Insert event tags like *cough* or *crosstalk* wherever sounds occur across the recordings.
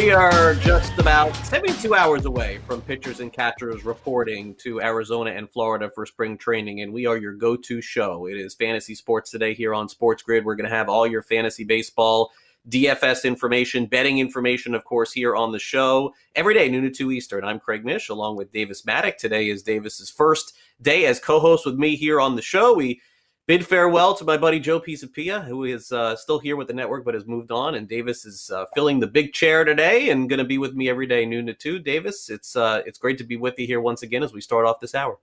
We are just about 72 hours away from pitchers and catchers reporting to Arizona and Florida for spring training, and we are your go to show. It is Fantasy Sports Today here on Sports Grid. We're going to have all your fantasy baseball, DFS information, betting information, of course, here on the show every day, noon to 2 Eastern. I'm Craig Mish along with Davis Maddock. Today is Davis's first day as co host with me here on the show. We bid farewell to my buddy Joe Pisapia, who is uh, still here with the network but has moved on. And Davis is uh, filling the big chair today and going to be with me every day, noon to two. Davis, it's uh, it's great to be with you here once again as we start off this hour.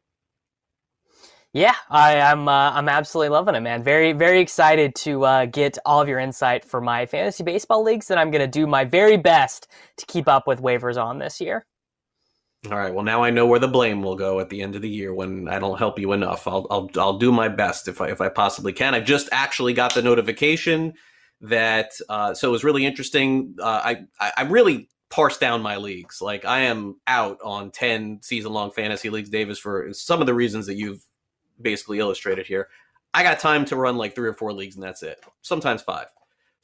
Yeah, I, I'm, I'm absolutely loving it, man. Very very excited to uh, get all of your insight for my fantasy baseball leagues, and I'm going to do my very best to keep up with waivers on this year. All right. Well, now I know where the blame will go at the end of the year when I don't help you enough. I'll I'll I'll do my best if I if I possibly can. I just actually got the notification that uh, so it was really interesting. Uh, I I really parsed down my leagues. Like I am out on ten season long fantasy leagues, Davis, for some of the reasons that you've basically illustrated here. I got time to run like three or four leagues, and that's it. Sometimes five.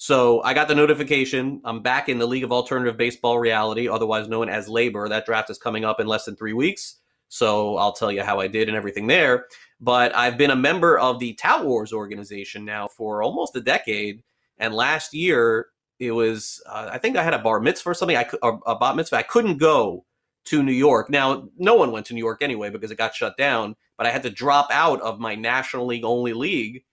So I got the notification. I'm back in the League of Alternative Baseball Reality, otherwise known as LABR. That draft is coming up in less than three weeks. So I'll tell you how I did and everything there. But I've been a member of the Tout Wars organization now for almost a decade. And last year, it was, uh, I think I had a bar mitzvah or something, I, or a bat mitzvah. I couldn't go to New York. Now, no one went to New York anyway because it got shut down, but I had to drop out of my National League only league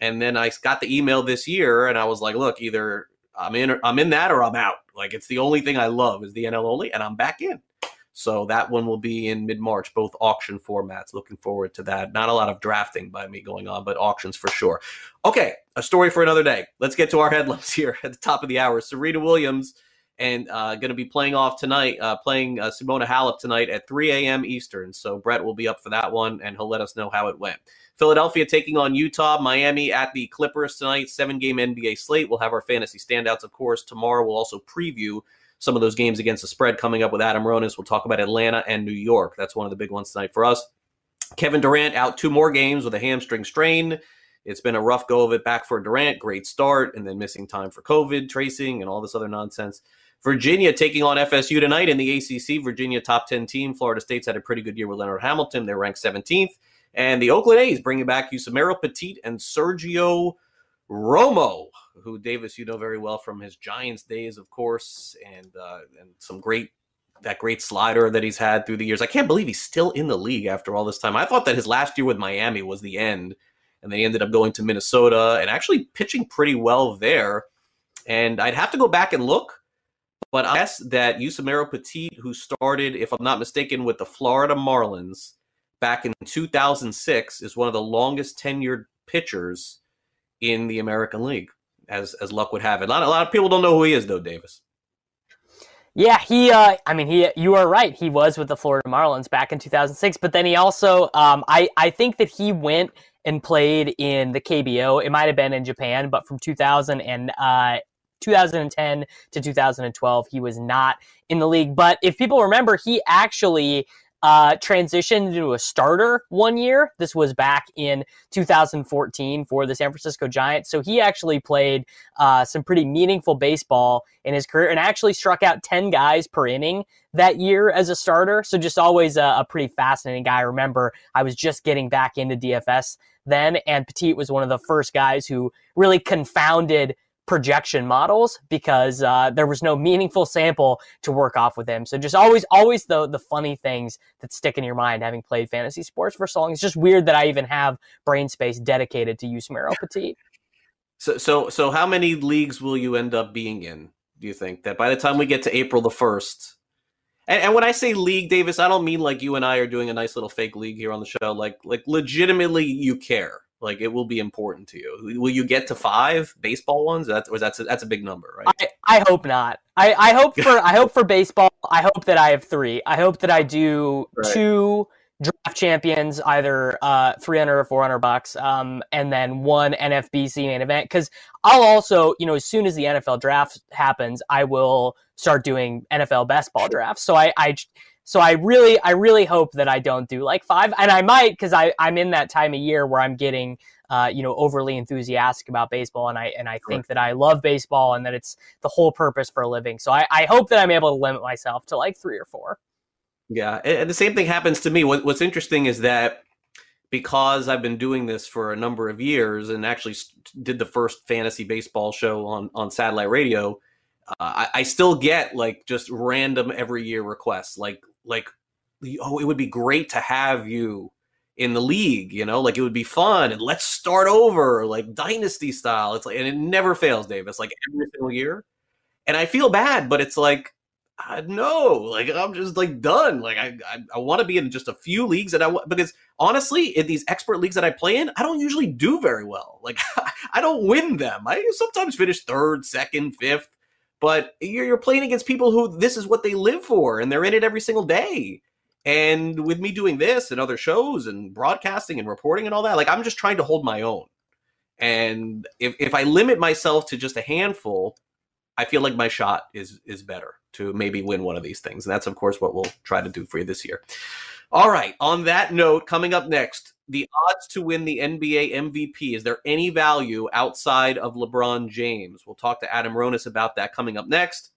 and then I got the email this year, and I was like, look, either I'm in, I'm in that, or I'm out. Like it's the only thing I love is the NL only, and I'm back in. So that one will be in mid March, both auction formats. Looking forward to that. Not a lot of drafting by me going on, but auctions for sure. Okay, a story for another day. Let's get to our *laughs* headlines here at the top of the hour. Serena Williams and uh, going to be playing off tonight, uh, playing uh, Simona Halep tonight at 3 a.m. Eastern. So Brett will be up for that one, and he'll let us know how it went. Philadelphia taking on Utah, Miami at the Clippers tonight, seven game NBA slate. We'll have our fantasy standouts, of course. Tomorrow we'll also preview some of those games against the spread coming up with Adam Ronis. We'll talk about Atlanta and New York. That's one of the big ones tonight for us. Kevin Durant out two more games with a hamstring strain. It's been a rough go of it back for Durant. Great start, and then missing time for COVID tracing and all this other nonsense. Virginia taking on FSU tonight in the ACC. Virginia top 10 team. Florida State's had a pretty good year with Leonard Hamilton. They're ranked 17th. And the Oakland A's bringing back Yusmeiro Petit and Sergio Romo, who Davis you know very well from his Giants days, of course, and uh, and some great that great slider that he's had through the years. I can't believe he's still in the league after all this time. I thought that his last year with Miami was the end, and then he ended up going to Minnesota and actually pitching pretty well there. And I'd have to go back and look, but I guess that Yusmeiro Petit, who started, if I'm not mistaken, with the Florida Marlins back in 2006 is one of the longest tenured pitchers in the American League, as as luck would have it. A lot, a lot of people don't know who he is, though, Davis. Yeah, he. Uh, I mean, he. You are right. He was with the Florida Marlins back in 2006, but then he also. Um, I I think that he went and played in the KBO. It might have been in Japan, but from 2000 and uh, 2010 to 2012, he was not in the league. But if people remember, he actually uh, transitioned into a starter one year. This was back in 2014 for the San Francisco Giants. So he actually played uh, some pretty meaningful baseball in his career and actually struck out 10 guys per inning that year as a starter. So just always a, a pretty fascinating guy. I remember I was just getting back into DFS then, and Petit was one of the first guys who really confounded projection models because uh, there was no meaningful sample to work off with him. So just always, always the the funny things that stick in your mind having played fantasy sports for so long. It's just weird that I even have brain space dedicated to Yusmeiro Petit. *laughs* So, so, so, how many leagues will you end up being in? Do you think that by the time we get to April the first? And, and when I say league, Davis, I don't mean like you and I are doing a nice little fake league here on the show. Like, like legitimately, you care like it will be important to you. Will you get to five baseball ones? That's or that's a, that's a big number, right? I, I hope not. I, I hope for I hope for baseball. I hope that I have three. I hope that I do right. two draft champions, either uh, 300 or 400 bucks, um, and then one NFBC main event. Because I'll also, you know, as soon as the NFL draft happens, I will start doing NFL best ball drafts. So I, I so I really, I really hope that I don't do like five, and I might because I I'm in that time of year where I'm getting, uh, you know, overly enthusiastic about baseball, and I and I think that I love baseball and that it's the whole purpose for a living. So I, I hope that I'm able to limit myself to like three or four. Yeah, and the same thing happens to me. What, what's interesting is that because I've been doing this for a number of years and actually did the first fantasy baseball show on on satellite radio. Uh, I, I, still get like just random every year requests, like like oh it would be great to have you in the league you know? Like it would be fun and let's start over like dynasty style. It's like and it never fails davis like every single year. And i feel bad but it's like uh, no like i'm just like done. Like i i, I want to be in just a few leagues that i want because honestly in these expert leagues that i play in i don't usually do very well. Like *laughs* i don't win them. I sometimes finish third second fifth but you're, you're playing against people who this is what they live for and they're in it every single day. And with me doing this and other shows and broadcasting and reporting and all that like i'm just trying to hold my own. And if, if i limit myself to just a handful i feel like my shot is is better to maybe win one of these things. And that's of course what we'll try to do for you this year. All right on that note coming up next the odds to win the NBA MVP. Is there any value outside of LeBron James? We'll talk to Adam Ronis about that coming up next.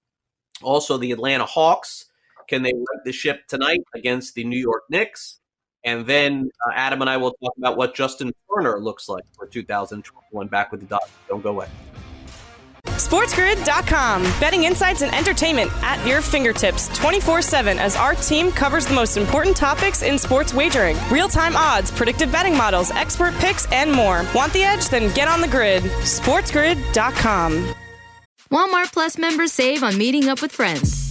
Also, the Atlanta Hawks. Can they right the ship tonight against the New York Knicks? And then uh, Adam and I will talk about what Justin Turner looks like for 2021 back with the Dodgers. Don't go away. SportsGrid.com. Betting insights and entertainment at your fingertips 24 7 as our team covers the most important topics in sports wagering real time odds, predictive betting models, expert picks, and more. Want the edge? Then get on the grid. SportsGrid.com. Walmart Plus members save on meeting up with friends.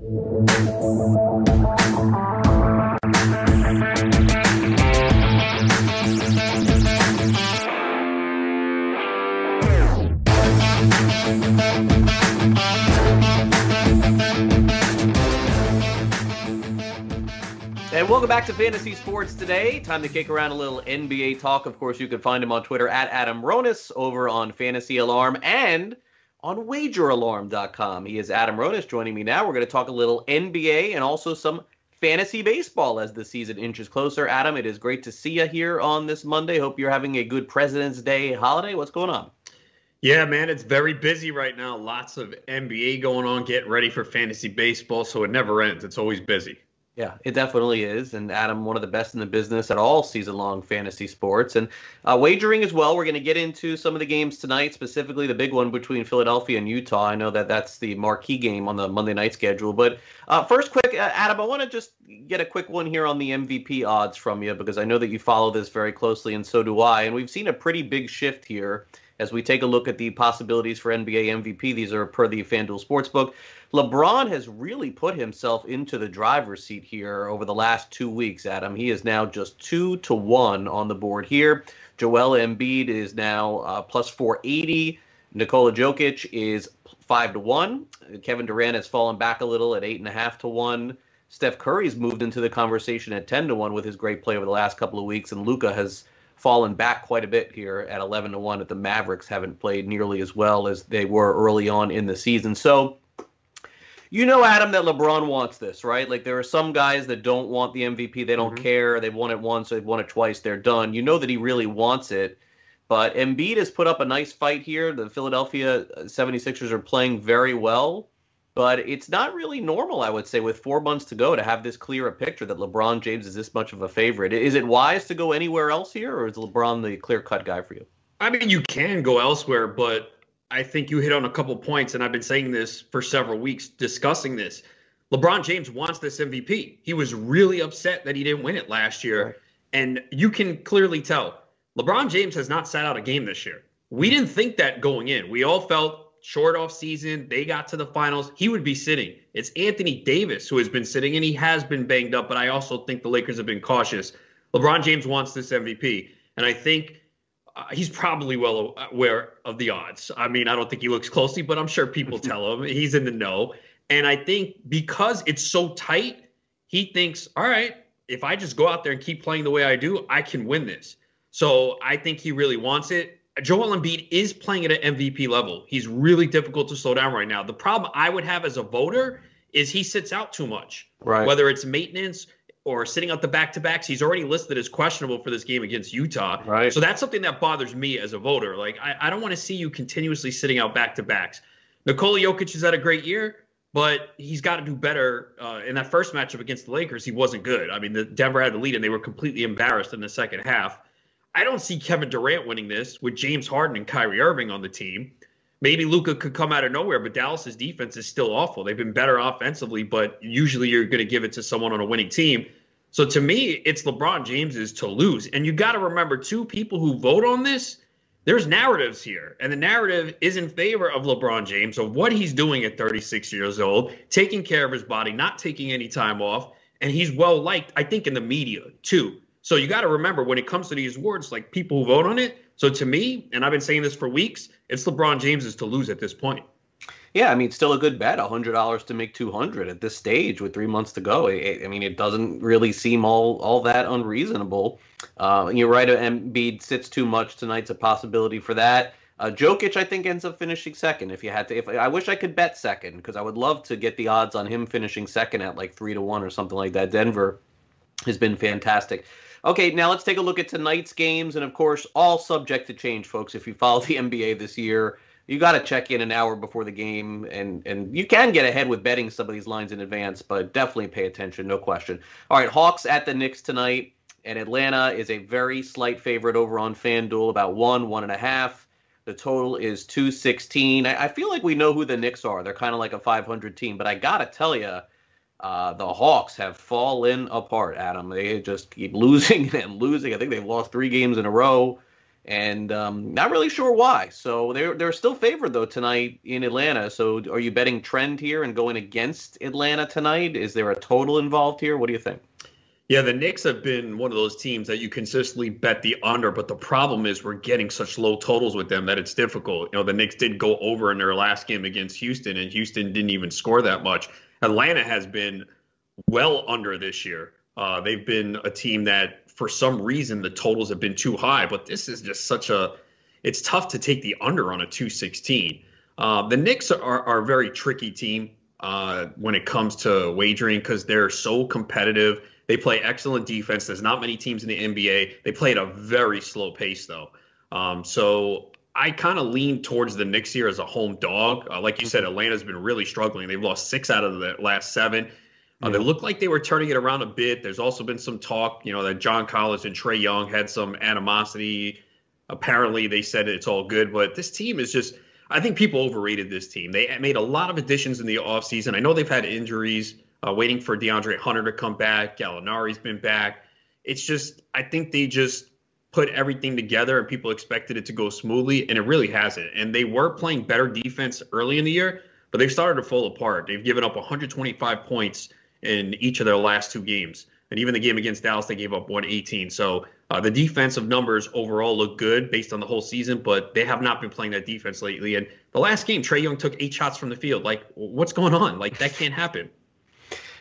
And welcome back to Fantasy Sports today. Time to kick around a little NBA talk. Of course, you can find him on Twitter at Adam Ronis over on Fantasy Alarm and on wageralarm.com. He is Adam Ronis joining me now. We're going to talk a little NBA and also some fantasy baseball as the season inches closer. Adam, it is great to see you here on this Monday. Hope you're having a good President's Day holiday. What's going on? Yeah, man, it's very busy right now. Lots of NBA going on, getting ready for fantasy baseball, so it never ends. It's always busy. Yeah, it definitely is. And Adam, one of the best in the business at all season long fantasy sports. And uh, wagering as well. We're going to get into some of the games tonight, specifically the big one between Philadelphia and Utah. I know that that's the marquee game on the Monday night schedule. But uh, first, quick, uh, Adam, I want to just get a quick one here on the MVP odds from you because I know that you follow this very closely, and so do I. And we've seen a pretty big shift here as we take a look at the possibilities for NBA MVP. These are per the FanDuel Sportsbook. LeBron has really put himself into the driver's seat here over the last two weeks, Adam. He is now just two to one on the board here. Joel Embiid is now uh, plus 480. Nikola Jokic is five to one. Kevin Durant has fallen back a little at eight and a half to one. Steph Curry's moved into the conversation at 10 to 1 with his great play over the last couple of weeks, and Luka has fallen back quite a bit here at 11 to 1 at the Mavericks haven't played nearly as well as they were early on in the season. So you know, Adam, that LeBron wants this, right? Like there are some guys that don't want the MVP. They don't mm-hmm. care. They've won it once, they've won it twice, they're done. You know that he really wants it. But Embiid has put up a nice fight here. The Philadelphia 76ers are playing very well. But it's not really normal, I would say, with four months to go to have this clear a picture that LeBron James is this much of a favorite. Is it wise to go anywhere else here, or is LeBron the clear cut guy for you? I mean, you can go elsewhere, but I think you hit on a couple points, and I've been saying this for several weeks, discussing this. LeBron James wants this MVP. He was really upset that he didn't win it last year. Right. And you can clearly tell LeBron James has not sat out a game this year. We didn't think that going in. We all felt short off season. They got to the finals. He would be sitting. It's Anthony Davis who has been sitting, and he has been banged up, but I also think the Lakers have been cautious. LeBron James wants this MVP. And I think uh, he's probably well aware of the odds. I mean, I don't think he looks closely, but I'm sure people *laughs* tell him he's in the know. And I think because it's so tight, he thinks, all right, if I just go out there and keep playing the way I do, I can win this. So I think he really wants it. Joel Embiid is playing at an MVP level. He's really difficult to slow down right now. The problem I would have as a voter is he sits out too much. Right. Whether it's maintenance or sitting out the back to backs. He's already listed as questionable for this game against Utah. Right. So that's something that bothers me as a voter. Like, I, I don't want to see you continuously sitting out back to backs. Nikola Jokic has had a great year, but he's got to do better. Uh, in that first matchup against the Lakers, he wasn't good. I mean, the Denver had the lead and they were completely embarrassed in the second half. I don't see Kevin Durant winning this with James Harden and Kyrie Irving on the team. Maybe Luka could come out of nowhere, but Dallas's defense is still awful. They've been better offensively, but usually you're going to give it to someone on a winning team. So to me, it's LeBron James's to lose. And you got to remember, two people who vote on this, there's narratives here. And the narrative is in favor of LeBron James, of what he's doing at 36 years old, taking care of his body, not taking any time off. And he's well liked, I think, in the media too. So you got to remember when it comes to these awards, like people vote on it. So to me, and I've been saying this for weeks, it's LeBron James's to lose at this point. Yeah, I mean, still a good bet. hundred dollars to make two hundred at this stage with three months to go. I, I mean, it doesn't really seem all all that unreasonable. Uh, you're right. Embiid sits too much tonight's a possibility for that. Uh, Jokic, I think, ends up finishing second. If you had to, if I wish I could bet second because I would love to get the odds on him finishing second at like three to one or something like that. Denver has been fantastic. Okay, now let's take a look at tonight's games, and of course, all subject to change, folks. If you follow *laughs* the NBA this year, you got to check in an hour before the game, and and you can get ahead with betting some of these lines in advance, but definitely pay attention, no question. All right, Hawks at the Knicks tonight, and Atlanta is a very slight favorite over on FanDuel, about one, one and a half. The total is 216. I, I feel like we know who the Knicks are. They're kind of like a 500 team, but I got to tell you, uh, the Hawks have fallen apart, Adam. They just keep *laughs* losing and losing. I think they've lost three games in a row and um, not really sure why. So they're they're still favored though tonight in Atlanta. So are you betting trend here and going against Atlanta tonight? Is there a total involved here? What do you think? Yeah, the Knicks have been one of those teams that you consistently bet the under, but the problem is we're getting such low totals with them that it's difficult. You know, the Knicks did go over in their last game against Houston, and Houston didn't even score that much. Atlanta has been well under this year. Uh, they've been a team that for some reason the totals have been too high. But this is just such a it's tough to take the under on a 216. Uh, the Knicks are, are a very tricky team uh, when it comes to wagering because they're so competitive. They play excellent defense. There's not many teams in the NBA. They play at a very slow pace though. Um, so I kind of lean towards the Knicks here as a home dog. Uh, like you said, Atlanta's been really struggling. They've lost six out of the last seven. Uh, They look like they were turning it around a bit. There's also been some talk, you know, that John Collins and Trae Young had some animosity. Apparently, they said it's all good, but this team is just. I think people overrated this team. They made a lot of additions in the offseason. I know they've had injuries, uh, waiting for DeAndre Hunter to come back. Gallinari's been back. It's just, I think they just put everything together and people expected it to go smoothly, and it really hasn't. And they were playing better defense early in the year, but they've started to fall apart. They've given up 125 points in each of their last two games. And even the game against Dallas, they gave up 118. So uh, the defensive numbers overall look good based on the whole season, but they have not been playing that defense lately. And the last game, Trae Young took eight shots from the field. Like, what's going on? Like, that can't happen.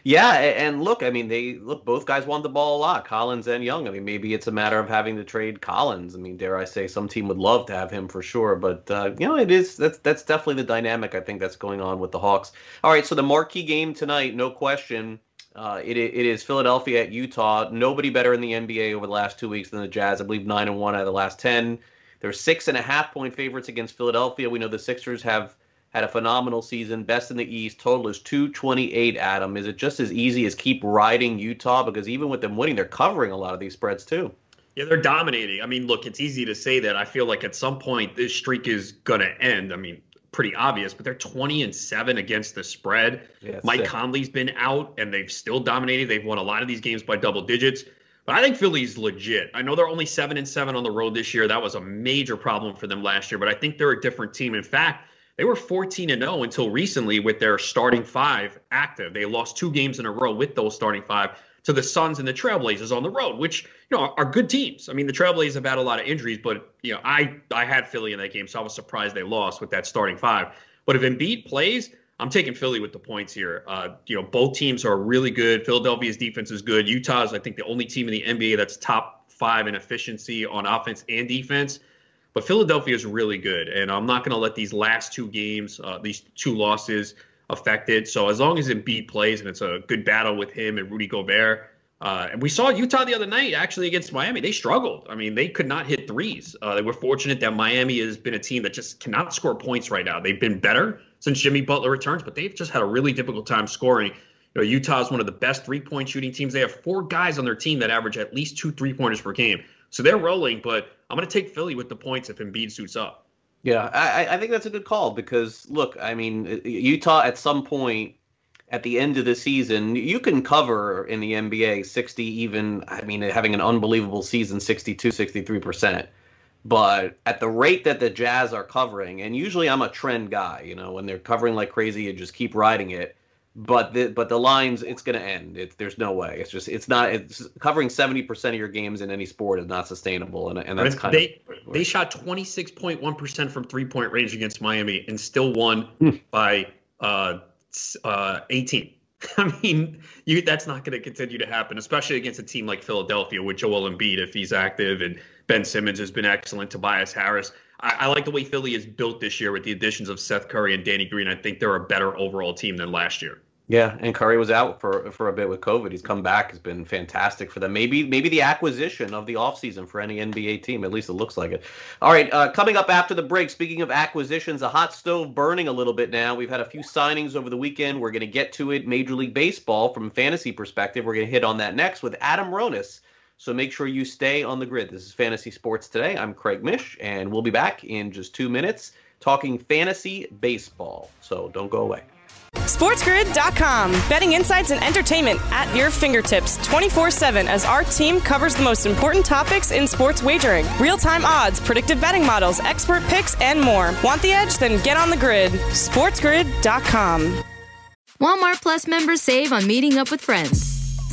Yeah, and look, I mean, they look both guys want the ball a lot, Collins and Young. I mean, maybe it's a matter of having to trade Collins. I mean, dare I say, some team would love to have him for sure, but uh, you know, it is that's that's definitely the dynamic I think that's going on with the Hawks. All right, so the marquee game tonight, no question. Uh, it, it is Philadelphia at Utah. Nobody better in the NBA over the last two weeks than the Jazz. I believe nine and one out of the last ten. They're six and a half point favorites against Philadelphia. We know the Sixers have had a phenomenal season, best in the East. Total is 228. Adam, is it just as easy as keep riding Utah? Because even with them winning, they're covering a lot of these spreads too. Yeah, they're dominating. I mean, look, it's easy to say that. I feel like at some point this streak is going to end. I mean, pretty obvious, but they're 20 and 7 against the spread. Yeah, Mike sick. Conley's been out and they've still dominated. They've won a lot of these games by double digits. But I think Philly's legit. I know they're only 7 and 7 on the road this year. That was a major problem for them last year, but I think they're a different team. In fact, they were 14 and 0 until recently with their starting five active. They lost two games in a row with those starting five to the Suns and the Trailblazers on the road, which you know are good teams. I mean, the Trailblazers have had a lot of injuries, but you know, I I had Philly in that game, so I was surprised they lost with that starting five. But if Embiid plays, I'm taking Philly with the points here. Uh, you know, both teams are really good. Philadelphia's defense is good. Utah's, I think, the only team in the NBA that's top five in efficiency on offense and defense. But Philadelphia is really good, and I'm not going to let these last two games, uh, these two losses, affect it. So as long as Embiid plays and it's a good battle with him and Rudy Gobert, uh, and we saw Utah the other night actually against Miami. They struggled. I mean, they could not hit threes. Uh, they were fortunate that Miami has been a team that just cannot score points right now. They've been better since Jimmy Butler returns, but they've just had a really difficult time scoring. You know, Utah is one of the best three point shooting teams. They have four guys on their team that average at least two three pointers per game. So they're rolling, but I'm going to take Philly with the points if Embiid suits up. Yeah, I, I think that's a good call because look, I mean, uh, Utah at some point at the end of the season, you can cover in the NBA 60 even I mean having an unbelievable season 62 63%. But at the rate that the Jazz are covering, and usually I'm a trend guy, you know, when they're covering like crazy, you just keep riding it but the but the lines it's going to end. It's there's no way. It's just it's not. It's covering seventy percent of your games in any sport is not sustainable, and and that's kind they, of they shot twenty six point one percent from three point range against Miami and still won hmm. by uh, uh, eighteen. *laughs* I mean, you that's not going to continue to happen, especially against a team like Philadelphia with Joel Embiid if he's active and Ben Simmons has been excellent. Tobias Harris. I, I, like the way Philly is built this year with the additions of Seth Curry and Danny Green. I think they're a better overall team than last year. Yeah, and Curry was out for for a bit with COVID. He's come back. Has been fantastic for them. Maybe maybe the acquisition of the offseason for any NBA team. At least it looks like it. All right, uh, coming up after the break. Speaking of acquisitions, a hot stove burning a little bit now. We've had a few signings over the weekend. We're going to get to it. Major League Baseball from a fantasy perspective. We're going to hit on that next with Adam Ronis. So make sure you stay on the grid. This is Fantasy Sports Today. I'm Craig Mish, and we'll be back in just two minutes talking fantasy baseball. So don't go away. SportsGrid.com. Betting insights and entertainment at your fingertips 24 7 as our team covers the most important topics in sports wagering real time odds, predictive betting models, expert picks, and more. Want the edge? Then get on the grid. SportsGrid.com. Walmart Plus members save on meeting up with friends.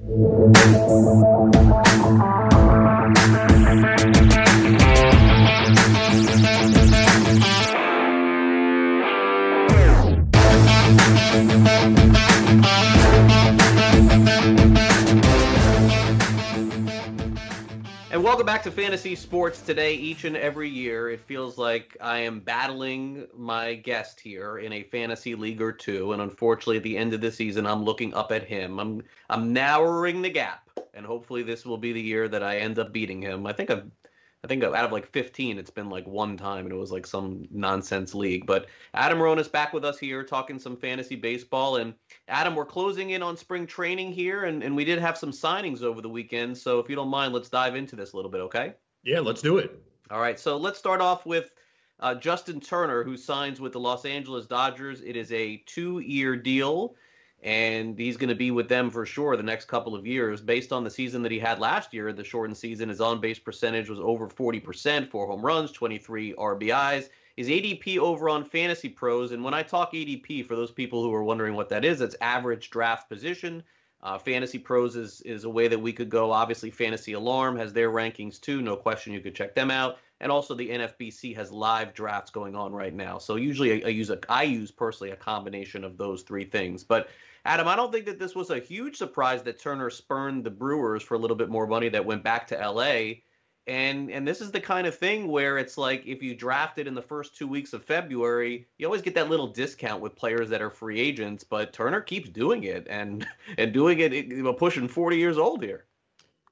We'll And welcome back to Fantasy Sports today. Each and every year, it feels like I am battling my guest here in a fantasy league or two, and unfortunately, at the end of the season, I'm looking up at him. I'm I'm narrowing the gap, and hopefully, this will be the year that I end up beating him. I think I've I think out of like 15, it's been like one time, and it was like some nonsense league. But Adam Ronis back with us here, talking some fantasy baseball. And Adam, we're closing in on spring training here, and, and we did have some signings over the weekend. So if you don't mind, let's dive into this a little bit, okay? Yeah, let's do it. All right. So let's start off with uh, Justin Turner, who signs with the Los Angeles Dodgers. It is a two-year deal and he's going to be with them for sure the next couple of years. Based on the season that he had last year, the shortened season, his on base percentage was over 40%, four home runs, 23 RBIs. His ADP over on Fantasy Pros, and when I talk ADP, for those people who are wondering what that is, it's average draft position. Uh, Fantasy Pros is is a way that we could go. Obviously, Fantasy Alarm has their rankings too. No question, you could check them out. And also, the NFBC has live drafts going on right now. So usually, I, I use a I use personally a combination of those three things. But Adam, I don't think that this was a huge surprise that Turner spurned the Brewers for a little bit more money that went back to LA. And and this is the kind of thing where it's like if you drafted it in the first two weeks of February, you always get that little discount with players that are free agents. But Turner keeps doing it and *laughs* and doing it, you know, pushing 40 years old here.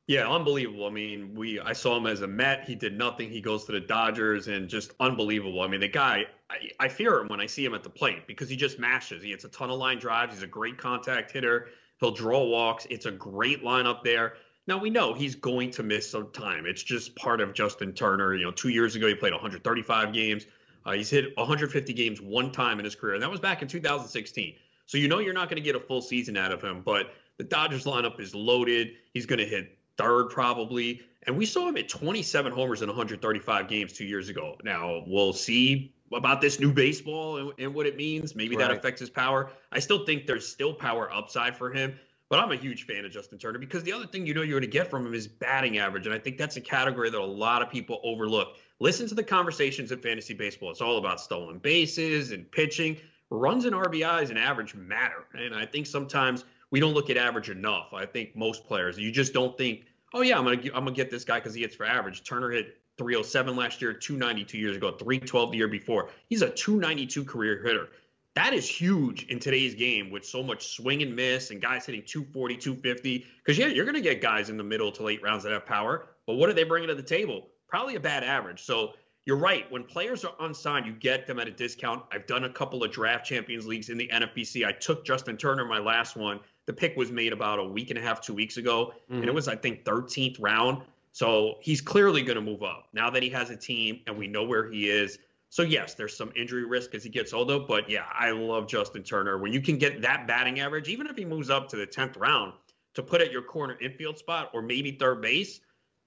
Yeah, unbelievable. I mean, we I saw him as a Met. He did nothing. He goes to the Dodgers and just unbelievable. I mean, the guy, I, I fear him when I see him at the plate because he just mashes. He hits a ton of line drives. He's a great contact hitter. He'll draw walks. It's a great lineup there. Now we know he's going to miss some time. It's just part of Justin Turner. You know, two years ago he played 135 games. Uh, he's hit 150 games one time in his career, and that was back in 2016. So you know you're not going to get a full season out of him. But the Dodgers lineup is loaded. He's going to hit third probably. And we saw him at 27 homers in 135 games two years ago. Now we'll see about this new baseball and, and what it means. Maybe right. that affects his power. I still think there's still power upside for him. But I'm a huge fan of Justin Turner because the other thing you know you're going to get from him is batting average. And I think that's a category that a lot of people overlook. Listen to the conversations in fantasy baseball. It's all about stolen bases and pitching. Runs and RBIs and average matter. And I think sometimes we don't look at average enough. I think most players, you just don't think, oh yeah, I'm gonna I'm gonna get this guy because he hits for average. Turner hit 307 last year, 292 years ago, 312 the year before. He's a 292 career hitter. That is huge in today's game with so much swing and miss and guys hitting 240, 250. Because yeah, you're gonna get guys in the middle to late rounds that have power, but what are they bringing to the table? Probably a bad average. So you're right. When players are unsigned, you get them at a discount. I've done a couple of draft champions leagues in the NFBC. I took Justin Turner my last one the pick was made about a week and a half, two weeks ago, mm-hmm. and it mm-hmm. was, I think, 13th round. So he's clearly going to move up now that he has a team and we know where he is. So yes, there's some injury risk as he gets older, but yeah, I love Justin Turner. When you can get that batting average, even if he moves up to the 10th round, to put at your corner infield spot or maybe third base,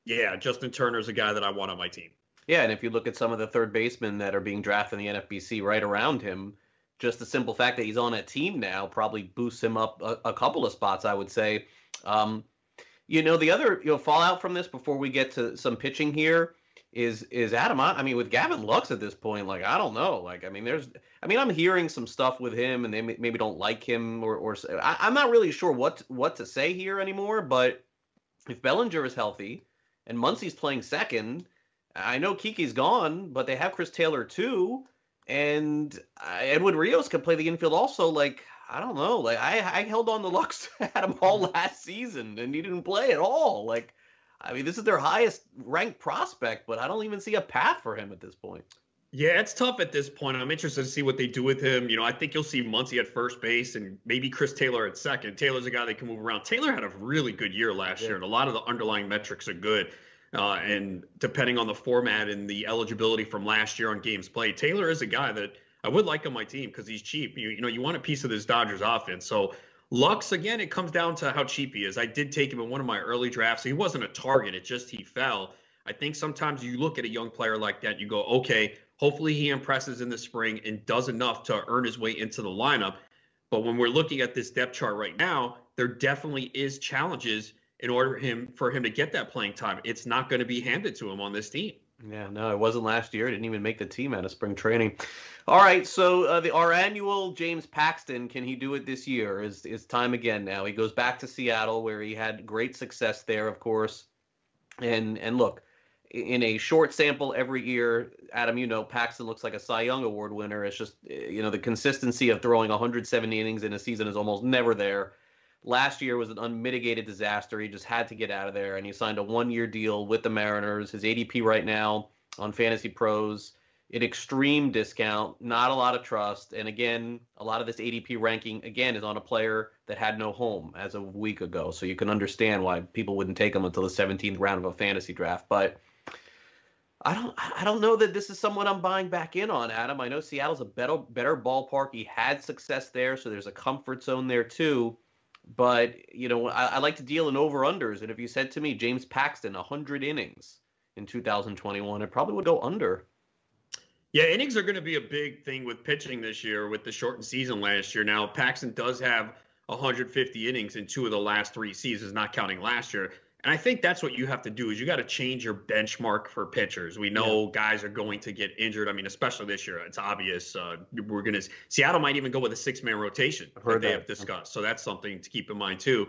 yeah, Justin Turner is a guy that I want on my team. Yeah, and if you look at some of the third basemen that are being drafted in the NFBC right around him, just the simple fact that he's on a team now probably boosts him up a, a couple of spots, I would say. Um, you know, the other you know fallout from this before we get to some pitching here is is Adam. I mean, with Gavin Lux at this point, like I don't know. Like I mean, there's I mean, I'm hearing some stuff with him, and they maybe don't like him, or or I, am not really sure what what to say here anymore. But if Bellinger is healthy and Muncy's playing second, I know Kiki's gone, but they have Chris Taylor too and uh, Edwin Rios can play the infield also. Like I don't know, like I I held on the Lux *laughs* had him all last season and he didn't play at all. Like I mean, this is their highest ranked prospect, but I don't even see a path for him at this point. Yeah, it's tough at this point. I'm interested to see what they do with him. You know, I think you'll see Muncy at first base and maybe Chris Taylor at second. Taylor's a guy that can move around. Taylor had a really good year last yeah. year, and a lot of the underlying metrics are good. Uh, and depending on the format and the eligibility from last year on games played, Taylor is a guy that I would like on my team because he's cheap. You, you know, you want a piece of this Dodgers offense. So Lux, again, it comes down to how cheap he is. I did take him in one of my early drafts. He wasn't a target, it just he fell. I think sometimes you look at a young player like that, you go, okay, hopefully he impresses in the spring and does enough to earn his way into the lineup. But when we're looking at this depth chart right now, there definitely is challenges in order him for him to get that playing time. It's not going to be handed to him on this team. Yeah, no, it wasn't last year. It didn't even make the team out of spring training. All right, so uh, the our annual James Paxton, can he do it this year? Is is time again now? He goes back to Seattle where he had great success there, of course. And and look, in a short sample every year, Adam, you know, Paxton looks like a Cy Young Award winner. It's just you know the consistency of throwing 170 innings in a season is almost never there. Last year was an unmitigated disaster. He just had to get out of there, and he signed a one-year deal with the Mariners. His ADP right now on Fantasy Pros, an extreme discount, not a lot of trust, and again, a lot of this ADP ranking again is on a player that had no home as of a week ago. So you can understand why people wouldn't take him until the 17th round of a fantasy draft, but. I don't I don't know that this is someone I'm buying back in on, Adam. I know Seattle's a better better ballpark. He had success there, so there's a comfort zone there too. But you know, I, I like to deal in over unders, and if you said to me James Paxton 100 innings in 2021, it probably would go under. Yeah, innings are going to be a big thing with pitching this year with the shortened season last year. Now Paxton does have 150 innings in two of the last three seasons, not counting last year. And I think that's what you have to do is you got to change your benchmark for pitchers. We know yeah. guys are going to get injured. I mean, especially this year, it's obvious. Uh, we're going to Seattle might even go with a six man rotation that they have discussed. So that's something to keep in mind too.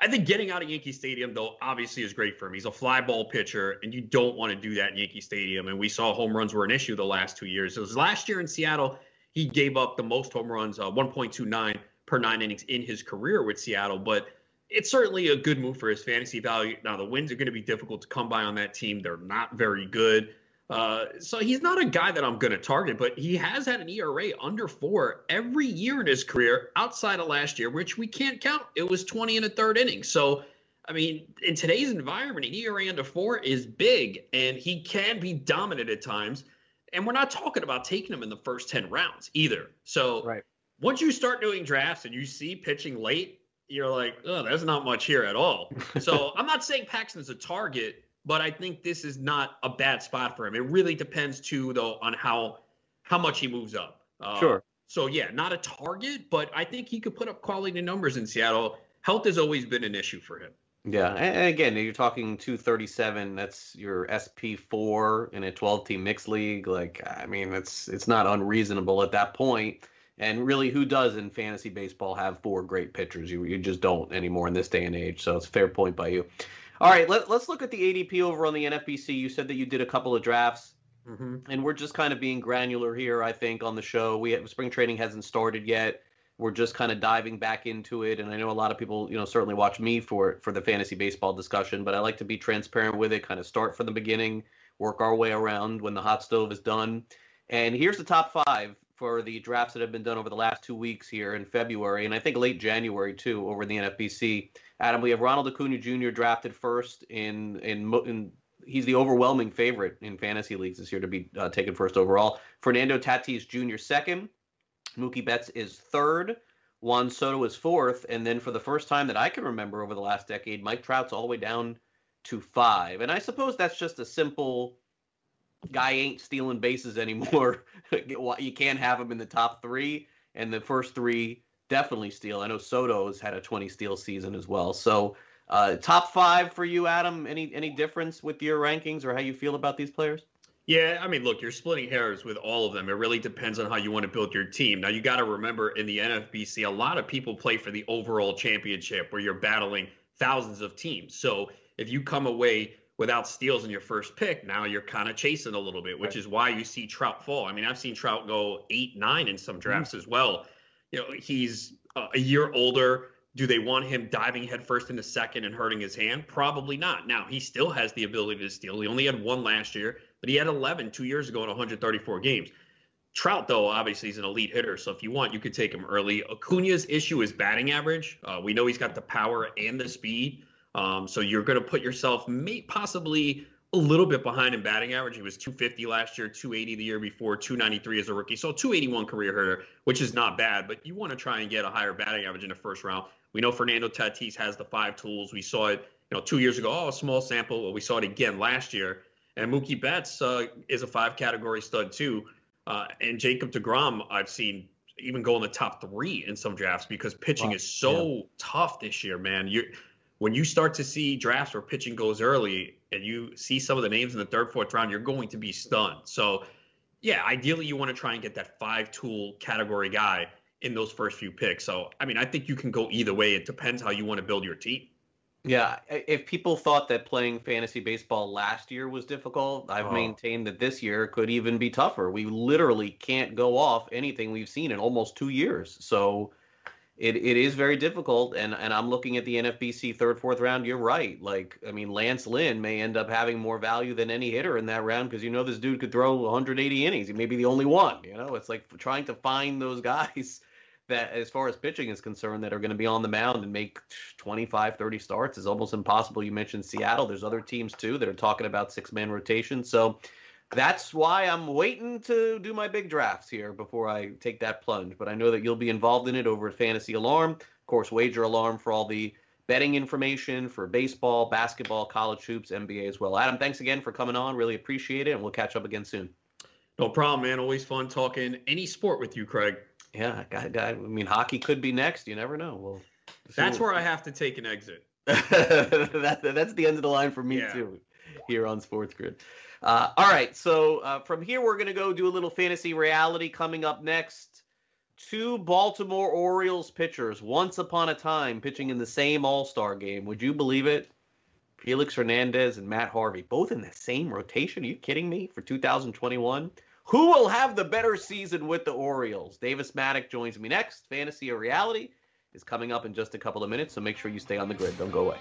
I think getting out of Yankee Stadium though obviously is great for him. He's a fly ball pitcher, and you don't want to do that in Yankee Stadium. And we saw home runs were an issue the last two years. It was last year in Seattle he gave up the most home runs, uh, 1.29 per nine innings in his career with Seattle, but it's certainly a good move for his fantasy value. Now the wins are going to be difficult to come by on that team. They're not very good. Uh, so he's not a guy that I'm going to target, but he has had an ERA under four every year in his career outside of last year, which we can't count. It was 20 in a third inning. So, I mean, in today's environment, an ERA under four is big, and he can be dominant at times. And we're not talking about taking him in the first 10 rounds either. So, right. once you start doing drafts and you see pitching late, you're like, oh, there's not much here at all. *laughs* so I'm not saying Paxton's a target, but I think this is not a bad spot for him. It really depends too, though, on how how much he moves up. Uh, sure. So yeah, not a target, but I think he could put up quality numbers in Seattle. Health has always been an issue for him. Yeah, and again, you're talking 237. That's your SP4 in a 12-team mixed league. Like, I mean, it's it's not unreasonable at that point. And really, who does in fantasy baseball have four great pitchers? You, you just don't anymore in this day and age. So it's a fair point by you. All right, let, us look at the ADP over on the NFBC. You said that you did a couple of drafts, mm-hmm. and we're just kind of being granular here. I think on the show, we have, spring training hasn't started yet. We're just kind of diving back into it, and I know a lot of people, you know, certainly watch me for for the fantasy baseball discussion, but I like to be transparent with it. Kind of start from the beginning, work our way around when the hot stove is done. And here's the top five for the drafts that have been done over the last two weeks here in February, and I think late January too, over in the NFBC. Adam, we have Ronald Acuna Jr. drafted first in in, in he's the overwhelming favorite in fantasy leagues this year to be uh, taken first overall. Fernando Tatis Jr. second, Mookie Betts is third, Juan Soto is fourth, and then for the first time that I can remember over the last decade, Mike Trout's all the way down to five. And I suppose that's just a simple guy ain't stealing bases anymore. *laughs* you can't have him in the top three, and the first three definitely steal. I know Soto's had a 20 steal season as well. So, uh, top five for you, Adam. Any any difference with your rankings or how you feel about these players? Yeah, I mean, look, you're splitting hairs with all of them. It really depends on how you want to build your team. Now, you got to remember in the NFBC, a lot of people play for the overall championship where you're battling thousands of teams. So, if you come away without steals in your first pick, now you're kind of chasing a little bit, which is why you see Trout fall. I mean, I've seen Trout go eight, nine in some drafts mm-hmm. as well. You know, he's a year older, Do they want him diving headfirst into second and hurting his hand? Probably not. Now, he still has the ability to steal. He only had one last year, but he had 11 two years ago in 134 games. Trout, though, obviously is an elite hitter. So if you want, you could take him early. Acuna's issue is batting average. Uh, we know he's got the power and the speed. Um, so you're going to put yourself may, possibly a little bit behind in batting average. He was 250 last year, 280 the year before, 293 as a rookie. So 281 career hitter, which is not bad, but you want to try and get a higher batting average in the first round. We know Fernando Tatis has the five tools. We saw it, you know, two years ago. Oh, a small sample. Well, we saw it again last year. And Mookie Betts uh, is a five category stud too. Uh, and Jacob DeGrom, I've seen even go in the top three in some drafts because pitching wow. is so yeah. tough this year, man. You when you start to see drafts where pitching goes early and you see some of the names in the third, fourth round, you're going to be stunned. So, yeah, ideally you want to try and get that five tool category guy in those first few picks. So, I mean, I think you can go either way. It depends how you want to build your team. Yeah, if people thought that playing fantasy baseball last year was difficult, I've oh. maintained that this year could even be tougher. We literally can't go off anything we've seen in almost two years. So it, it is very difficult. And, and I'm looking at the NFBC third, fourth round. You're right. Like, I mean, Lance Lynn may end up having more value than any hitter in that round because you know this dude could throw 180 innings. He may be the only one. You know, it's like trying to find those *laughs* guys that as far as pitching is concerned that are going to be on the mound and make 25 30 starts is almost impossible you mentioned seattle there's other teams too that are talking about six man rotation so that's why i'm waiting to do my big drafts here before i take that plunge but i know that you'll be involved in it over at fantasy alarm of course wager alarm for all the betting information for baseball basketball college hoops nba as well adam thanks again for coming on really appreciate it and we'll catch up again soon no problem man always fun talking any sport with you craig yeah, guy, guy, I mean, hockey could be next. You never know. Well, that's where I have to take an exit. *laughs* that, that's the end of the line for me yeah. too, here on Sports Grid. Uh, all right, so uh, from here we're gonna go do a little fantasy reality coming up next. Two Baltimore Orioles pitchers, once upon a time, pitching in the same All Star game. Would you believe it? Felix Hernandez and Matt Harvey, both in the same rotation. Are you kidding me? For 2021. Who will have the better season with the Orioles? Davis Mattek joins me next. Fantasy or reality is coming up in just a couple of minutes, so make sure you stay on the grid. Don't go away.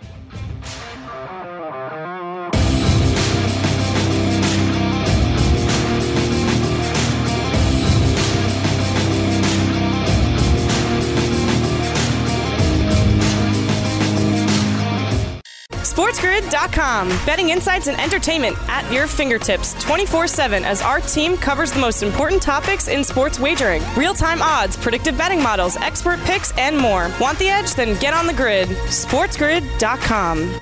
SportsGrid.com. Betting insights and entertainment at your fingertips 24 7 as our team covers the most important topics in sports wagering real time odds, predictive betting models, expert picks, and more. Want the edge? Then get on the grid. SportsGrid.com.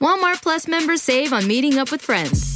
Walmart Plus members save on meeting up with friends.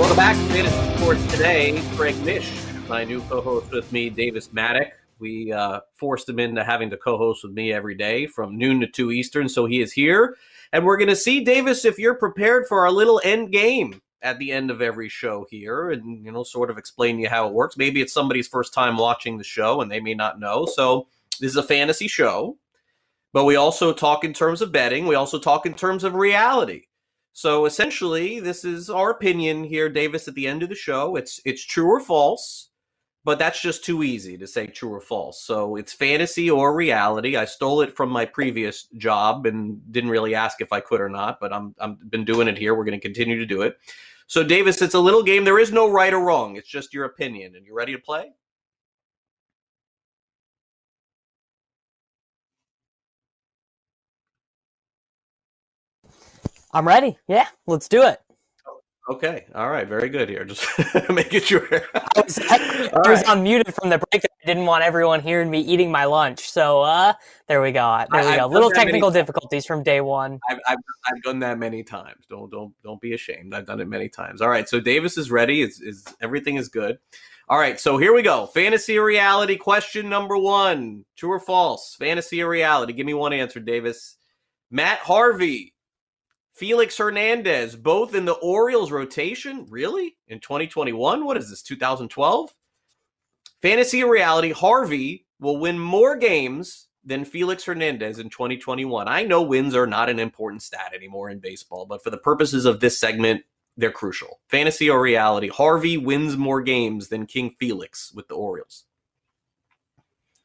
Welcome back to Fantasy Sports Today. Craig Mish, my new co-host with me, Davis Mattek. We uh, forced him into having to co-host with me every day from noon to two Eastern, so he is here, and we're going to see Davis if you're prepared for our little end game at the end of every show here, and you know, sort of explain to you how it works. Maybe it's somebody's first time watching the show and they may not know. So this is a fantasy show, but we also talk in terms of betting. We also talk in terms of reality. So essentially, this is our opinion here, Davis. At the end of the show, it's it's true or false but that's just too easy to say true or false. So it's fantasy or reality. I stole it from my previous job and didn't really ask if I could or not, but I'm I'm been doing it here. We're going to continue to do it. So Davis, it's a little game. There is no right or wrong. It's just your opinion. And you ready to play? I'm ready. Yeah, let's do it. Okay. All right. Very good here. *laughs* Just *laughs* making sure. I was, I, *laughs* I was right. unmuted from the break. I didn't want everyone hearing me eating my lunch. So uh, there we go. There we go. Little technical difficulties from day one. I've, I've, I've, done that many times. Don't don't don't be ashamed. I've done it many times. All right. So Davis is ready. Is is everything is good? All right. So here we go. Fantasy or reality question number one: True or false? Fantasy or reality? Give me one answer, Davis. Matt Harvey Felix Hernandez, both in the Orioles rotation. Really? In 2021? What is this, 2012? Fantasy or reality, Harvey will win more games than Felix Hernandez in 2021. I know wins are not an important stat anymore in baseball, but for the purposes of this segment, they're crucial. Fantasy or reality, Harvey wins more games than King Felix with the Orioles.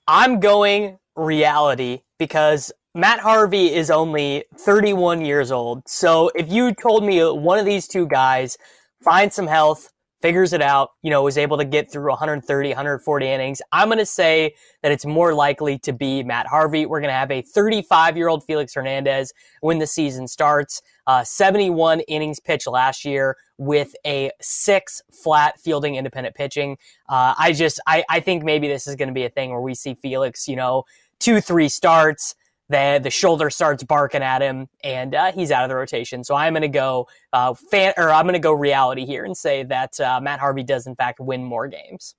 I'm going reality because Matt Harvey is only 31 years old. So if you told me one of these two guys finds some health, figures it out, you know, was able to get through 130, 140 innings, I'm going to say that it's more likely to be Matt Harvey. We're going to have a 35 year old Felix Hernandez when the season starts. Uh, 71 innings pitched last year with a six flat fielding independent pitching. Uh, I just, I, I think maybe this is going to be a thing where we see Felix, you know, two, three starts the the shoulder starts barking at him, and uh, he's out of the rotation. So I'm going to go uh, fan, or I'm going to go reality here and say that uh, Matt Harvey does in fact win more games.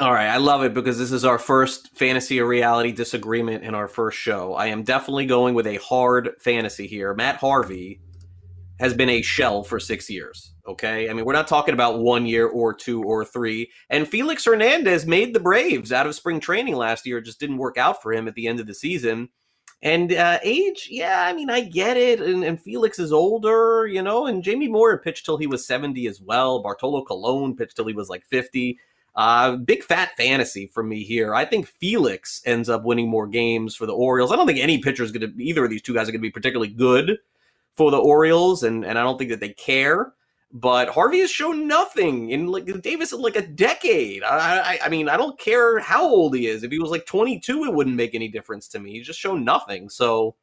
All right, I love it because this is our first fantasy or reality disagreement in our first show. I am definitely going with a hard fantasy here. Matt Harvey has been a shell for six years. Okay. I mean, we're not talking about one year or two or three. And Felix Hernandez made the Braves out of spring training last year. It just didn't work out for him at the end of the season. And uh, age, yeah, I mean, I get it. And, and, Felix is older, you know, and Jamie Moyer pitched till he was 70 as well. Bartolo Colon pitched till he was like 50. Uh, big fat fantasy for me here. I think Felix ends up winning more games for the Orioles. I don't think any pitcher is going to, either of these two guys are going to be particularly good for the Orioles, and, and I don't think that they care but Harvey has shown nothing in like Davis in like a decade. I, I, I mean, I don't care how old he is. If he was like 22, it wouldn't make any difference to me. He's just shown nothing. So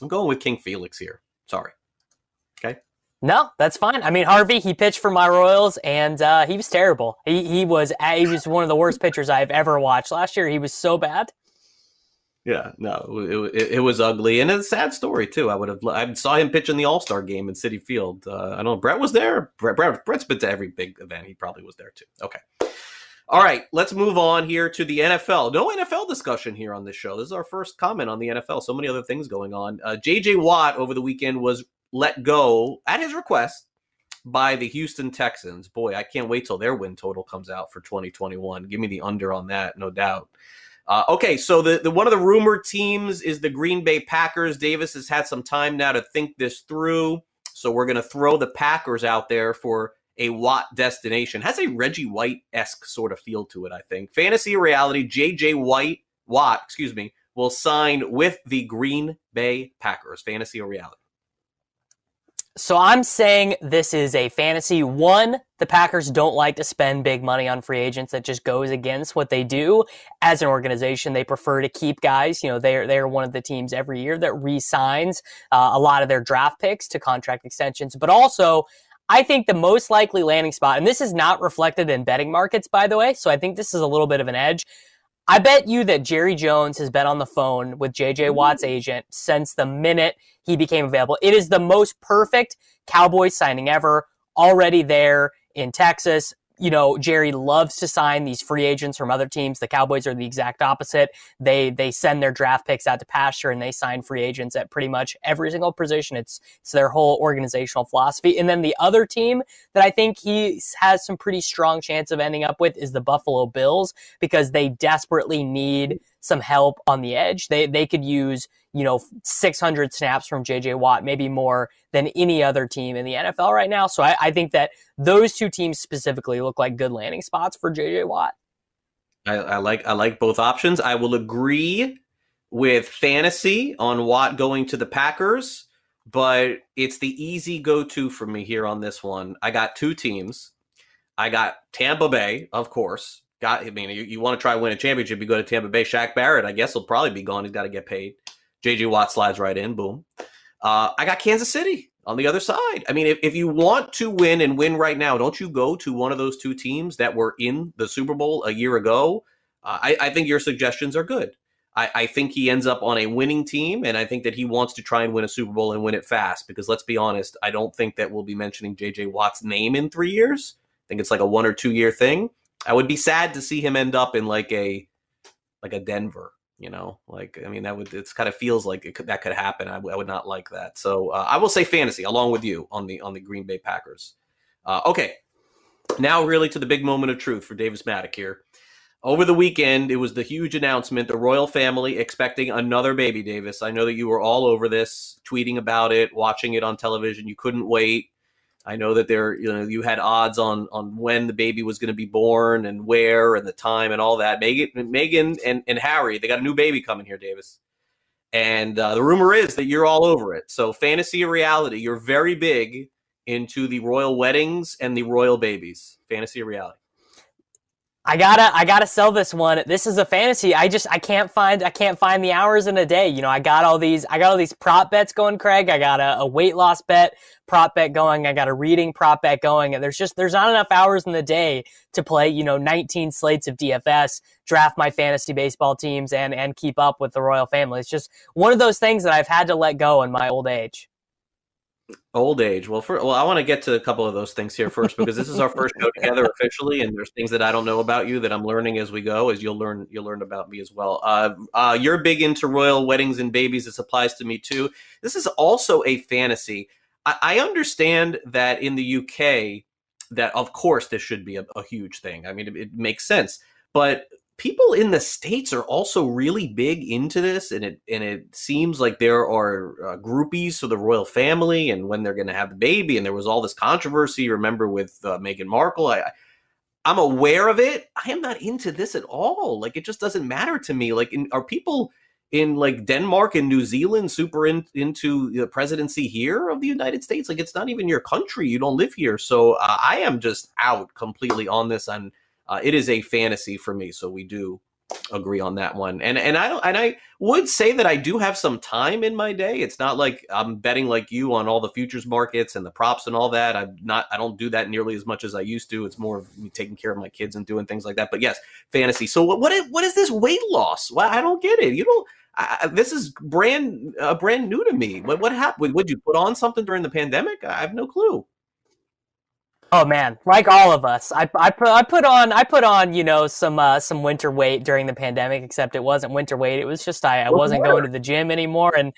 I'm going with King Felix here. Sorry. Okay. No, that's fine. I mean, Harvey, he pitched for my Royals, and uh, he was terrible. He he was he was one of the worst pitchers I've ever watched. Last year, he was so bad. Yeah, no, it, it, was ugly and it's a sad story too. I would have I saw him pitch in the All Star game in Citi Field. Uh, I don't know. Brett was there. Brett, Brett Brett's been to every big event. He probably was there too. Okay. All right, let's move on here to the NFL. No NFL discussion here on this show. This is our first comment on the NFL. So many other things going on. Uh, J.J. Watt over the weekend was let go at his request by the Houston Texans. Boy, I can't wait till their win total comes out for 2021. Give me the under on that, no doubt. Uh, okay, so the, the one of the rumored teams is the Green Bay Packers. Davis has had some time now to think this through, so we're going to throw the Packers out there for a Watt destination. Has a Reggie White esque sort of feel to it, I think. Fantasy reality, JJ White Watt, excuse me, will sign with the Green Bay Packers. Fantasy or reality? So I'm saying this is a fantasy. One, the Packers don't like to spend big money on free agents. That just goes against what they do as an organization. They prefer to keep guys. You know, they're they're one of the teams every year that re-signs uh, a lot of their draft picks to contract extensions. But also, I think the most likely landing spot, and this is not reflected in betting markets, by the way. So I think this is a little bit of an edge. I bet you that Jerry Jones has been on the phone with JJ mm-hmm. Watt's agent since the minute he became available. It is the most perfect Cowboys signing ever, already there in Texas you know, Jerry loves to sign these free agents from other teams. The Cowboys are the exact opposite. They they send their draft picks out to pasture and they sign free agents at pretty much every single position. It's it's their whole organizational philosophy. And then the other team that I think he has some pretty strong chance of ending up with is the Buffalo Bills because they desperately need some help on the edge. They they could use you know 600 snaps from JJ Watt, maybe more than any other team in the NFL right now. So I, I think that those two teams specifically look like good landing spots for JJ Watt. I, I like I like both options. I will agree with fantasy on Watt going to the Packers, but it's the easy go to for me here on this one. I got two teams. I got Tampa Bay, of course. Got I mean, you, you want to try win a championship, you go to Tampa Bay. Shaq Barrett, I guess, will probably be gone. He's got to get paid. JJ Watt slides right in. Boom. Uh, I got Kansas City on the other side. I mean, if, if you want to win and win right now, don't you go to one of those two teams that were in the Super Bowl a year ago? Uh, I, I, think your suggestions are good. I, I, think he ends up on a winning team, and I think that he wants to try and win a Super Bowl and win it fast. Because let's be honest, I don't think that we'll be mentioning JJ Watt's name in three years. I think it's like a one or two year thing. I would be sad to see him end up in like a like a Denver you know, like I mean, that would it's kind of feels like could, that could happen. I, w- I would not like that. So uh, I will say fantasy along with you on the on the Green Bay Packers. Uh, okay, now really to the big moment of truth for Davis Mattek here. Over the weekend, it was the huge announcement: the royal family expecting another baby. Davis, I know that you were all over this, tweeting about it, watching it on television. You couldn't wait. I know that there, you know, you had odds on on when the baby was going to be born and where and the time and all that. Megan, Meghan and, and Harry, they got a new baby coming here, Davis. And uh, the rumor is that you're all over it. So fantasy or reality, you're very big into the royal weddings and the royal babies. Fantasy or reality. I gotta I gotta sell this one. This is a fantasy. I just I can't find I can't find the hours in a day. You know, I got all these I got all these prop bets going, Craig. I got a, a weight loss bet prop bet going. I got a reading prop bet going. And there's just there's not enough hours in the day to play, you know, 19 slates of DFS, draft my fantasy baseball teams and and keep up with the royal family. It's just one of those things that I've had to let go in my old age. Old age. Well, for, well, I want to get to a couple of those things here first because this is our first show *laughs* together officially, and there's things that I don't know about you that I'm learning as we go. As you'll learn, you'll learn about me as well. Uh, uh, you're big into royal weddings and babies. This applies to me too. This is also a fantasy. I, I understand that in the UK, that of course this should be a, a huge thing. I mean, it, it makes sense, but people in the states are also really big into this and it and it seems like there are uh, groupies for the royal family and when they're going to have the baby and there was all this controversy remember with uh, Meghan Markle. I I'm aware of it. I am not into this at all. Like it just doesn't matter to me. Like in, are people in like Denmark and New Zealand super in, into the presidency here of the United States? Like it's not even your country. You don't live here. So uh, I am just out completely on this. And uh, it is a fantasy for me. So we do agree on that one. And and I and I would say that I do have some time in my day. It's not like I'm betting like you on all the futures markets and the props and all that. I'm not I don't do that nearly as much as I used to. It's more of me taking care of my kids and doing things like that. But yes, fantasy. So what what is, what is this weight loss? Well, I don't get it. You don't I, this is brand uh, brand new to me. What what happened? Would you put on something during the pandemic? I have no clue. Oh man, like all of us, I, I, put, I put on I put on you know some uh, some winter weight during the pandemic. Except it wasn't winter weight; it was just I, I wasn't going to the gym anymore. And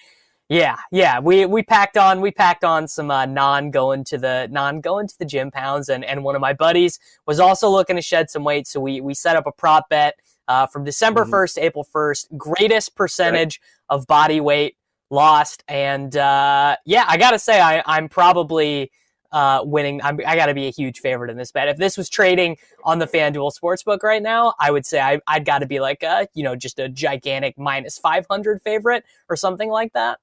yeah, yeah, we we packed on we packed on some uh, non going to the non going to the gym pounds. And and one of my buddies was also looking to shed some weight, so we we set up a prop bet uh, from December mm-hmm. 1st to April first. Greatest percentage right. of body weight lost, and uh, yeah, I gotta say I I'm probably uh, winning. I'm, i got to be a huge favorite in this bet. If this was trading on the FanDuel Sportsbook right now, I would say I, would got to be like a, you know, just a gigantic minus 500 favorite or something like that.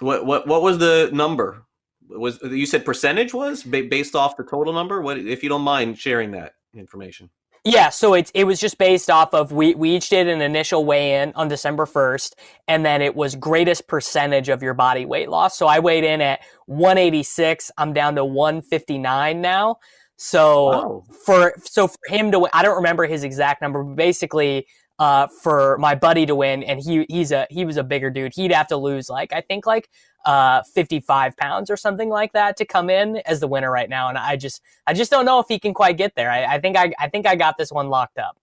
What, what, what was the number? Was you said percentage was based off the total number? What, if you don't mind sharing that information? Yeah, so it's it was just based off of we we each did an initial weigh in on December first, and then it was greatest percentage of your body weight loss. So I weighed in at 186. I'm down to 159 now. So wow. for so for him to I don't remember his exact number, but basically uh, for my buddy to win, and he he's a he was a bigger dude. He'd have to lose like I think like uh, 55 pounds or something like that to come in as the winner right now. And I just, I just don't know if he can quite get there. I, I think I, I think I got this one locked up.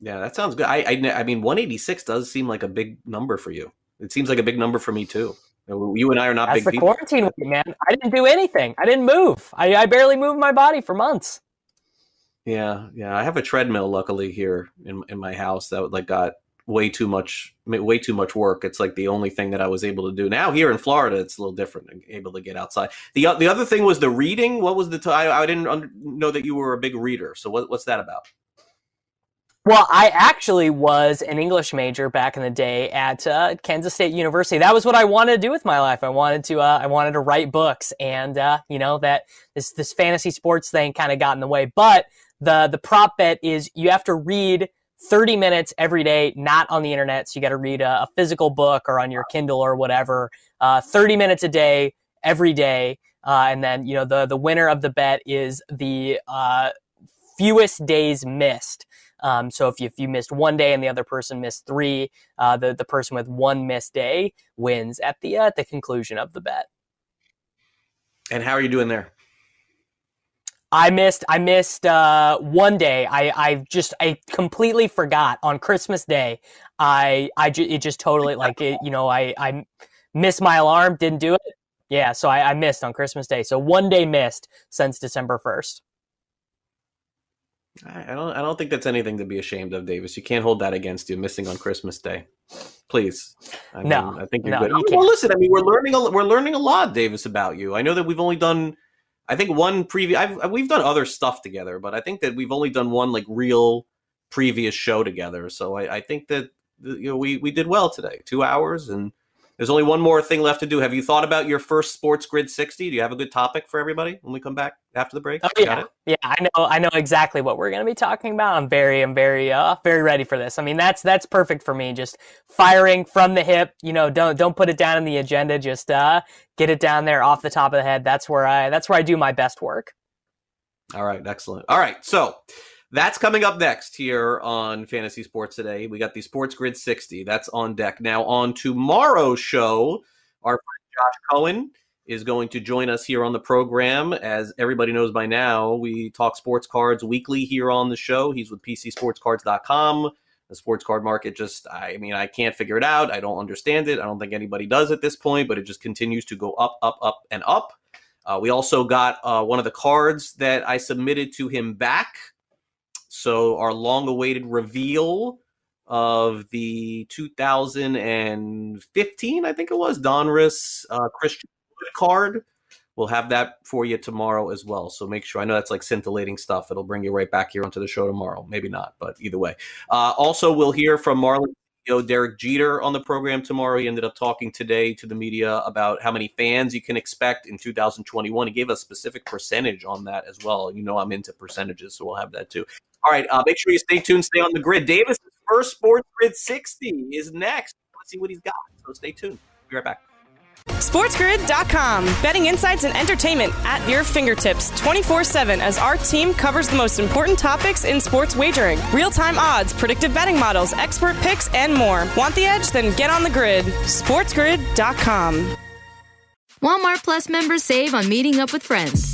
Yeah, that sounds good. I, I, I mean, 186 does seem like a big number for you. It seems like a big number for me too. You and I are not That's big the people. quarantine week, man. I didn't do anything. I didn't move. I, I barely moved my body for months. Yeah, yeah. I have a treadmill, luckily, here in in my house that like got way too much way too much work. It's like the only thing that I was able to do. Now here in Florida, it's a little different. I'm able to get outside. the The other thing was the reading. What was the? T- I, I didn't know that you were a big reader. So what, what's that about? Well, I actually was an English major back in the day at uh, Kansas State University. That was what I wanted to do with my life. I wanted to, uh, I wanted to write books, and uh, you know that this this fantasy sports thing kind of got in the way. But the the prop bet is you have to read 30 minutes every day, not on the internet. So you got to read a, a, physical book or on your Kindle or whatever. Uh, 30 minutes a day, every day, uh, and then you know the the winner of the bet is the uh, fewest days missed. Um, so if you, if you missed one day and the other person missed three, uh, the the person with one missed day wins at the uh, at the conclusion of the bet. And how are you doing there? I missed I missed uh, one day. I I just I completely forgot on Christmas Day. I I ju- it just totally like it, you know I I missed my alarm, didn't do it. Yeah, so I, I missed on Christmas Day. So one day missed since December first. I don't. I don't think that's anything to be ashamed of, Davis. You can't hold that against you. Missing on Christmas Day, please. I no, mean, I think you're no, good. You well, listen. I mean, we're learning. A, we're learning a lot, Davis, about you. I know that we've only done. I think one previous. I've, uh, we've done other stuff together, but I think that we've only done one like real previous show together. So I, I think that you know we we did well today. Two hours and there's only one more thing left to do. Have you thought about your first Sports Grid 60? Do you have a good topic for everybody when we come back after the break? Oh, yeah, yeah. I know, I know exactly what we're going to be talking about. I'm very, I'm very, uh, very ready for this. I mean, that's that's perfect for me. Just firing from the hip. You know, don't don't put it down in the agenda. Just uh, get it down there off the top of the head. That's where I that's where I do my best work. All right, excellent. All right, so that's coming up next here on Fantasy Sports Today. We got the Sports Grid 60. That's on deck. Now, on tomorrow's show, our friend Josh Cohen is going to join us here on the program. As everybody knows by now, we talk sports cards weekly here on the show. He's with PCSportsCards.com. The sports card market just, I mean, I can't figure it out. I don't understand it. I don't think anybody does at this point, but it just continues to go up, up, up, and up. Uh, we also got uh, one of the cards that I submitted to him back so our long-awaited reveal of the 2015, I think it was Donruss uh, Christian card. We'll have that for you tomorrow as well. So make sure. I know that's like scintillating stuff. It'll bring you right back here onto the show tomorrow. Maybe not, but either way. Uh, also, we'll hear from Marlin CEO Derek Jeter on the program tomorrow. He ended up talking today to the media about how many fans you can expect in 2021. He gave a specific percentage on that as well. You know, I'm into percentages, so we'll have that too. All right, uh, make sure you stay tuned, stay on the grid. Davis' first Sports Grid 60 is next. Let's see what he's got. So stay tuned. Be right back. SportsGrid.com. Betting insights and entertainment at your fingertips 24 7 as our team covers the most important topics in sports wagering real time odds, predictive betting models, expert picks, and more. Want the edge? Then get on the grid. SportsGrid.com. Walmart Plus members save on meeting up with friends.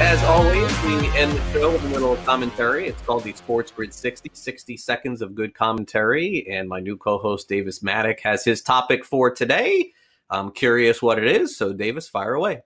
As always, we end the show with a little commentary. It's called the Sports Grid 60, 60 seconds of good commentary. And my new co host, Davis Mattek, has his topic for today. I'm curious what it is. So, Davis, fire away.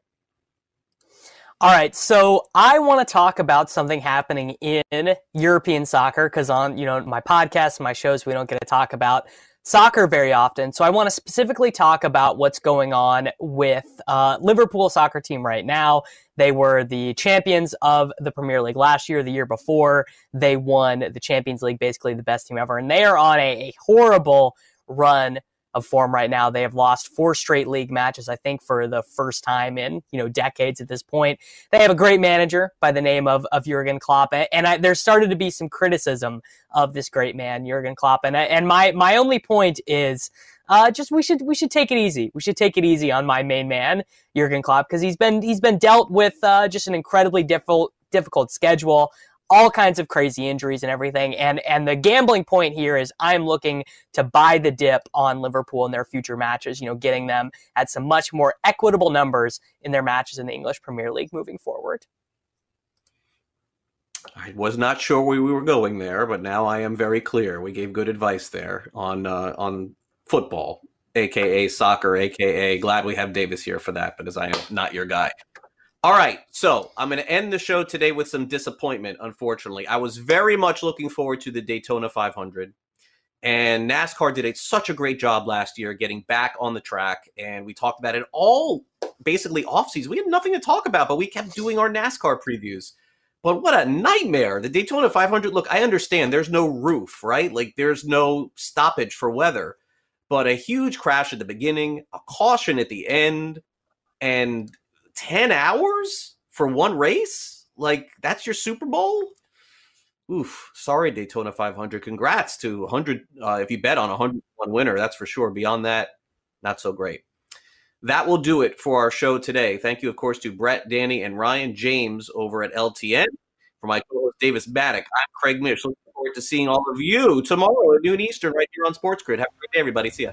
All right, so I want to talk about something happening in European soccer because on you know my podcast, my shows, we don't get to talk about soccer very often. So I want to specifically talk about what's going on with uh, Liverpool soccer team right now. They were the champions of the Premier League last year, the year before. They won the Champions League, basically the best team ever, and they are on a, a horrible run of form right now. They have lost four straight league matches, I think, for the first time in you know decades at this point. They have a great manager by the name of of Jurgen Klopp, and I, there started to be some criticism of this great man, Jurgen Klopp. And and my my only point is. Uh, just we should we should take it easy. We should take it easy on my main man Jurgen Klopp because he's been he's been dealt with uh, just an incredibly difficult difficult schedule all kinds of crazy injuries and everything. And and the gambling point here is I'm looking to buy the dip on Liverpool in their future matches, you know, getting them at some much more equitable numbers in their matches in the English Premier League moving forward. I was not sure where we were going there, but now I am very clear. We gave good advice there on uh, on football, aka soccer, aka glad we have Davis here for that, because I am not your guy. All right, so I'm going to end the show today with some disappointment, unfortunately. I was very much looking forward to the Daytona 500, and NASCAR did a, such a great job last year getting back on the track, and we talked about it all basically off-season. We had nothing to talk about, but we kept doing our NASCAR previews. But what a nightmare. The Daytona 500, look, I understand there's no roof, right? Like there's no stoppage for weather, but a huge crash at the beginning, a caution at the end, and 10 hours for one race? Like that's your Super Bowl? Oof, sorry Daytona 500. Congrats to 100 uh, if you bet on a 100 one winner, that's for sure. Beyond that, not so great. That will do it for our show today. Thank you, of course, to Brett, Danny, and Ryan James over at LTN. For my co-host Davis Mattek, I'm Craig Mish. Looking forward to seeing all of you tomorrow at noon Eastern right here on Sports Grid. Have a great day, everybody. See ya.